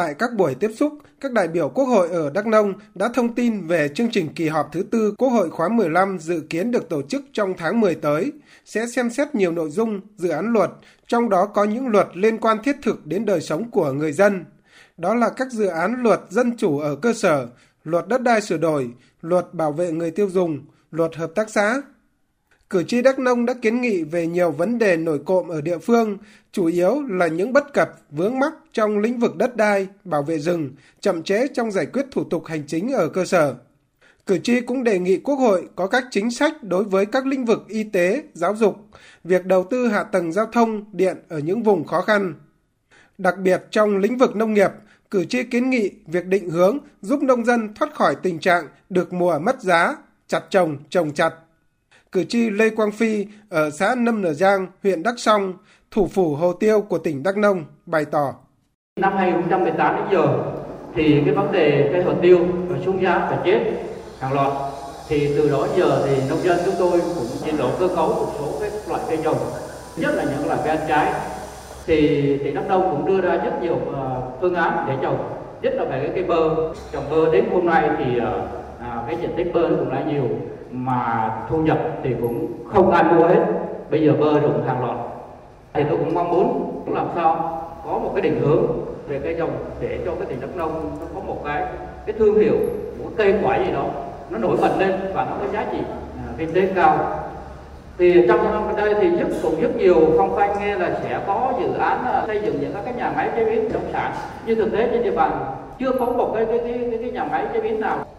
Tại các buổi tiếp xúc, các đại biểu Quốc hội ở Đắk Nông đã thông tin về chương trình kỳ họp thứ tư Quốc hội khóa 15 dự kiến được tổ chức trong tháng 10 tới, sẽ xem xét nhiều nội dung, dự án luật, trong đó có những luật liên quan thiết thực đến đời sống của người dân. Đó là các dự án luật dân chủ ở cơ sở, luật đất đai sửa đổi, luật bảo vệ người tiêu dùng, luật hợp tác xã, Cử tri Đắk Nông đã kiến nghị về nhiều vấn đề nổi cộm ở địa phương, chủ yếu là những bất cập, vướng mắc trong lĩnh vực đất đai, bảo vệ rừng, chậm chế trong giải quyết thủ tục hành chính ở cơ sở. Cử tri cũng đề nghị Quốc hội có các chính sách đối với các lĩnh vực y tế, giáo dục, việc đầu tư hạ tầng giao thông, điện ở những vùng khó khăn. Đặc biệt trong lĩnh vực nông nghiệp, cử tri kiến nghị việc định hướng giúp nông dân thoát khỏi tình trạng được mùa mất giá, chặt trồng, trồng chặt cử tri Lê Quang Phi ở xã Nâm Nở Giang, huyện Đắk Song, thủ phủ hồ tiêu của tỉnh Đắk Nông bày tỏ. Năm 2018 đến giờ thì cái vấn đề cây hồ tiêu và xuống giá và chết hàng loạt. Thì từ đó giờ thì nông dân chúng tôi cũng chuyển đổi cơ cấu một số cái loại cây trồng nhất là những loại cây ăn trái. Thì tỉnh Đắk Nông cũng đưa ra rất nhiều ờ, phương án để trồng nhất là về cái cây bơ. Trồng bơ đến hôm nay thì ờ, à, cái diện tích bơ cũng đã nhiều mà thu nhập thì cũng không ai mua hết. Bây giờ bơ rụng hàng loạt. Thì tôi cũng mong muốn cũng làm sao? Có một cái định hướng về cây trồng để cho cái tỉnh đắk nông nó có một cái cái thương hiệu của cây quả gì đó nó nổi bật lên và nó có giá trị à, kinh tế cao. Thì trong những năm gần đây thì rất cũng rất nhiều phong phanh nghe là sẽ có dự án à, xây dựng những các cái nhà máy chế biến nông sản. Nhưng thực tế trên địa bàn chưa có một cái cái cái, cái, cái nhà máy chế biến nào